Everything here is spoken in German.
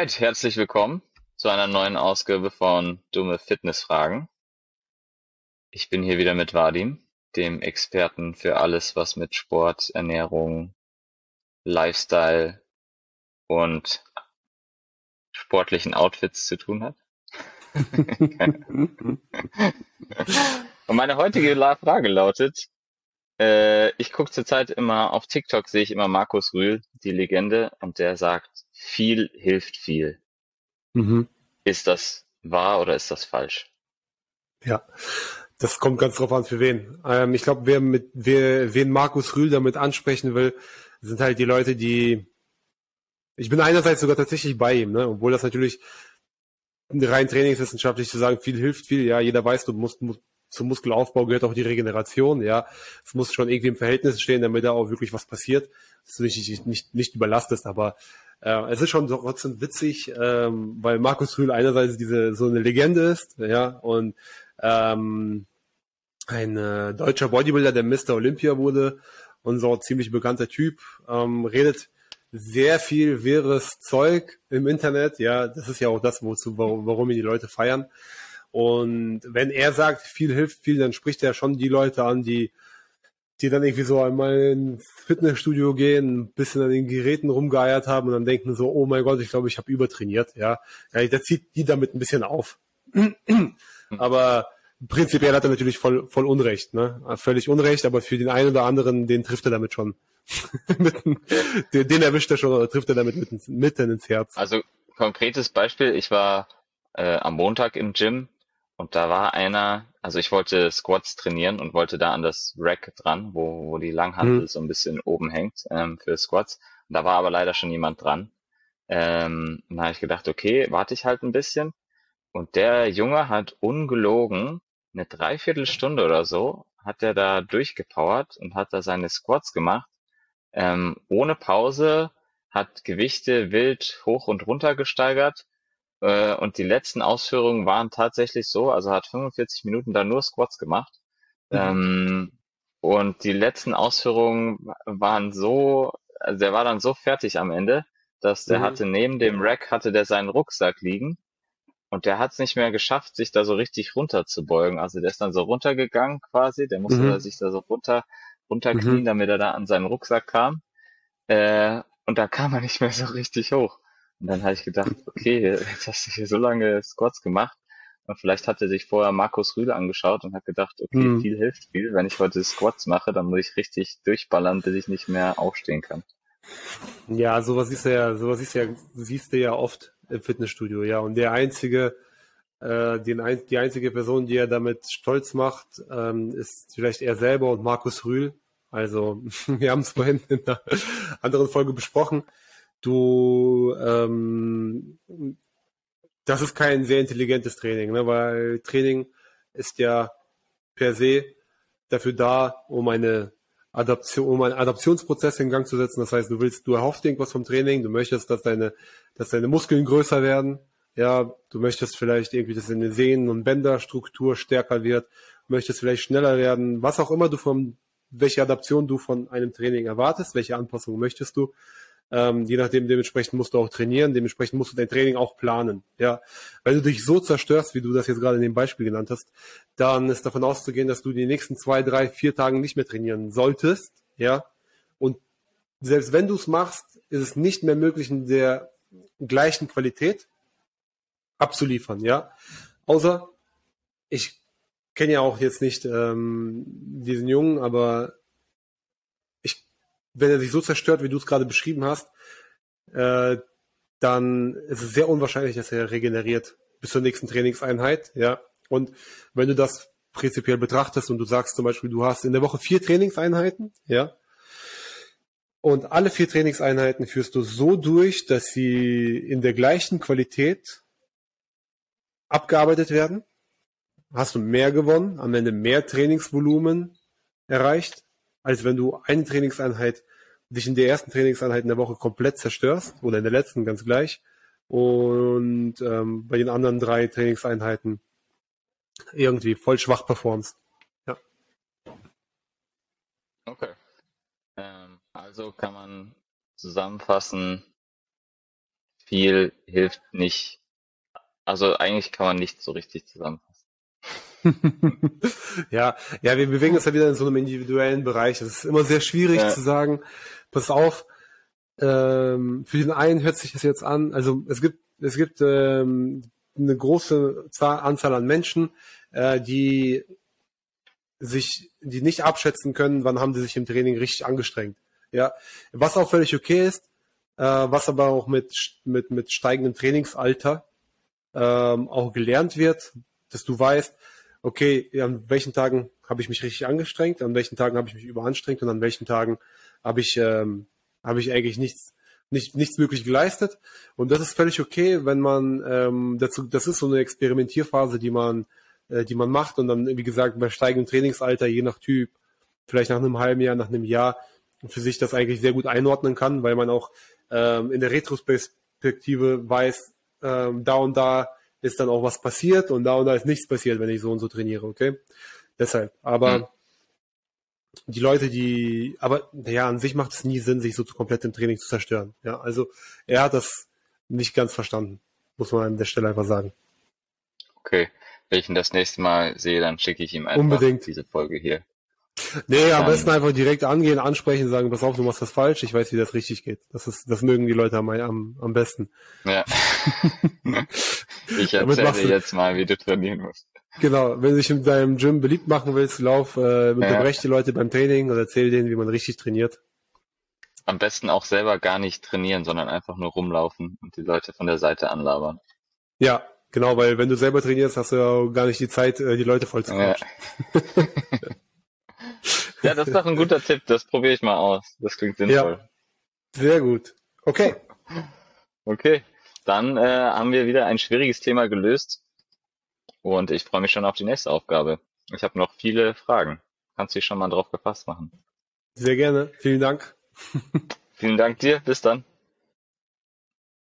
Herzlich willkommen zu einer neuen Ausgabe von Dumme Fitnessfragen. Ich bin hier wieder mit Vadim, dem Experten für alles, was mit Sport, Ernährung, Lifestyle und sportlichen Outfits zu tun hat. und meine heutige Frage lautet, äh, ich gucke zurzeit immer auf TikTok, sehe ich immer Markus Rühl, die Legende, und der sagt, viel hilft viel. Mhm. Ist das wahr oder ist das falsch? Ja, das kommt ganz drauf an, für wen. Ähm, ich glaube, wer mit, wer, wen Markus Rühl damit ansprechen will, sind halt die Leute, die, ich bin einerseits sogar tatsächlich bei ihm, ne? obwohl das natürlich rein trainingswissenschaftlich zu sagen, viel hilft viel, ja, jeder weiß, du musst, musst zum Muskelaufbau gehört auch die Regeneration, ja. Es muss schon irgendwie im Verhältnis stehen, damit da auch wirklich was passiert, dass du dich nicht, nicht, nicht überlastest, aber äh, es ist schon trotzdem witzig, ähm, weil Markus Rühl einerseits diese so eine Legende ist, ja, und ähm, ein äh, deutscher Bodybuilder, der Mr. Olympia wurde und so ziemlich bekannter Typ, ähm, redet sehr viel wirres Zeug im Internet, ja, das ist ja auch das, wozu, warum ihn die Leute feiern. Und wenn er sagt, viel hilft viel, dann spricht er schon die Leute an, die die dann irgendwie so einmal ins Fitnessstudio gehen, ein bisschen an den Geräten rumgeeiert haben und dann denken so, oh mein Gott, ich glaube, ich habe übertrainiert. Ja, ja der zieht die damit ein bisschen auf. aber prinzipiell hat er natürlich voll, voll Unrecht, ne? Völlig Unrecht, aber für den einen oder anderen, den trifft er damit schon. den, den erwischt er schon oder trifft er damit mitten, mitten ins Herz. Also konkretes Beispiel, ich war äh, am Montag im Gym und da war einer, also ich wollte Squats trainieren und wollte da an das Rack dran, wo, wo die Langhantel mhm. so ein bisschen oben hängt ähm, für Squats. Und da war aber leider schon jemand dran. Ähm, und da habe ich gedacht, okay, warte ich halt ein bisschen. Und der Junge hat ungelogen eine Dreiviertelstunde oder so, hat er da durchgepowert und hat da seine Squats gemacht. Ähm, ohne Pause, hat Gewichte wild hoch und runter gesteigert äh, und die letzten Ausführungen waren tatsächlich so, also hat 45 Minuten da nur Squats gemacht. Mhm. Ähm, und die letzten Ausführungen waren so, also der war dann so fertig am Ende, dass der mhm. hatte neben dem Rack hatte der seinen Rucksack liegen und der hat es nicht mehr geschafft, sich da so richtig runterzubeugen. Also der ist dann so runtergegangen quasi, der musste mhm. sich da so runter runterknien, mhm. damit er da an seinen Rucksack kam. Äh, und da kam er nicht mehr so richtig hoch. Und dann habe ich gedacht, okay, jetzt hast du hier so lange Squats gemacht. Und vielleicht hat er sich vorher Markus Rühle angeschaut und hat gedacht, okay, mhm. viel hilft viel. Wenn ich heute Squats mache, dann muss ich richtig durchballern, bis ich nicht mehr aufstehen kann. Ja, sowas siehst du ja, sowas siehst du ja, siehst du ja oft im Fitnessstudio, ja. Und der einzige, äh, den, die einzige Person, die er damit stolz macht, ähm, ist vielleicht er selber und Markus Rühl. Also, wir haben es vorhin in einer anderen Folge besprochen. Du, ähm, das ist kein sehr intelligentes Training, ne? weil Training ist ja per se dafür da, um eine Adaption, um einen Adaptionsprozess in Gang zu setzen. Das heißt, du willst, du erhoffst irgendwas vom Training, du möchtest, dass deine, dass deine Muskeln größer werden. Ja, du möchtest vielleicht irgendwie, dass deine Sehnen- und Bänderstruktur stärker wird, möchtest vielleicht schneller werden, was auch immer du von, welche Adaption du von einem Training erwartest, welche Anpassung möchtest du. Ähm, je nachdem, dementsprechend musst du auch trainieren, dementsprechend musst du dein Training auch planen. Ja, Wenn du dich so zerstörst, wie du das jetzt gerade in dem Beispiel genannt hast, dann ist davon auszugehen, dass du die nächsten zwei, drei, vier Tagen nicht mehr trainieren solltest. Ja, und selbst wenn du es machst, ist es nicht mehr möglich, in der gleichen Qualität abzuliefern. Ja, außer ich kenne ja auch jetzt nicht ähm, diesen Jungen, aber wenn er sich so zerstört, wie du es gerade beschrieben hast, äh, dann ist es sehr unwahrscheinlich, dass er regeneriert bis zur nächsten Trainingseinheit. Ja. Und wenn du das prinzipiell betrachtest und du sagst zum Beispiel, du hast in der Woche vier Trainingseinheiten, ja, und alle vier Trainingseinheiten führst du so durch, dass sie in der gleichen Qualität abgearbeitet werden, hast du mehr gewonnen, am Ende mehr Trainingsvolumen erreicht, als wenn du eine Trainingseinheit dich in der ersten Trainingseinheit in der Woche komplett zerstörst oder in der letzten ganz gleich und ähm, bei den anderen drei Trainingseinheiten irgendwie voll schwach performst. Ja. Okay. Ähm, also kann man zusammenfassen, viel hilft nicht. Also eigentlich kann man nicht so richtig zusammenfassen. ja, ja, wir bewegen uns ja wieder in so einem individuellen Bereich. Es ist immer sehr schwierig ja. zu sagen, pass auf, ähm, für den einen hört sich das jetzt an, also es gibt, es gibt ähm, eine große Zahl, Anzahl an Menschen, äh, die sich, die nicht abschätzen können, wann haben sie sich im Training richtig angestrengt. Ja, was auch völlig okay ist, äh, was aber auch mit, mit, mit steigendem Trainingsalter ähm, auch gelernt wird, dass du weißt, okay, an welchen Tagen habe ich mich richtig angestrengt, an welchen Tagen habe ich mich überanstrengt und an welchen Tagen habe ich, ähm, habe ich eigentlich nichts, nicht, nichts wirklich geleistet. Und das ist völlig okay, wenn man ähm, dazu, das ist so eine Experimentierphase, die man, äh, die man macht und dann, wie gesagt, bei steigendem Trainingsalter, je nach Typ, vielleicht nach einem halben Jahr, nach einem Jahr, für sich das eigentlich sehr gut einordnen kann, weil man auch ähm, in der Retrospektive weiß, ähm, da und da ist dann auch was passiert und da und da ist nichts passiert, wenn ich so und so trainiere, okay? Deshalb. Aber mhm. die Leute, die, aber ja, an sich macht es nie Sinn, sich so komplett im Training zu zerstören. Ja, also er hat das nicht ganz verstanden, muss man an der Stelle einfach sagen. Okay. Wenn ich ihn das nächste Mal sehe, dann schicke ich ihm einfach Unbedingt. diese Folge hier. Nee, am besten einfach direkt angehen, ansprechen, sagen, pass auf, du machst das falsch, ich weiß, wie das richtig geht. Das ist, das mögen die Leute am, am, am besten. Ja. ich erzähle jetzt mal, wie du trainieren musst. Genau, wenn du dich in deinem Gym beliebt machen willst, lauf, äh, unterbrech ja. die Leute beim Training und erzähl denen, wie man richtig trainiert. Am besten auch selber gar nicht trainieren, sondern einfach nur rumlaufen und die Leute von der Seite anlabern. Ja, genau, weil wenn du selber trainierst, hast du ja gar nicht die Zeit, äh, die Leute voll zu ja. Ja, das ist doch ein guter Tipp. Das probiere ich mal aus. Das klingt sinnvoll. Ja, sehr gut. Okay. Okay, dann äh, haben wir wieder ein schwieriges Thema gelöst. Und ich freue mich schon auf die nächste Aufgabe. Ich habe noch viele Fragen. Kannst du dich schon mal drauf gefasst machen? Sehr gerne. Vielen Dank. Vielen Dank dir. Bis dann.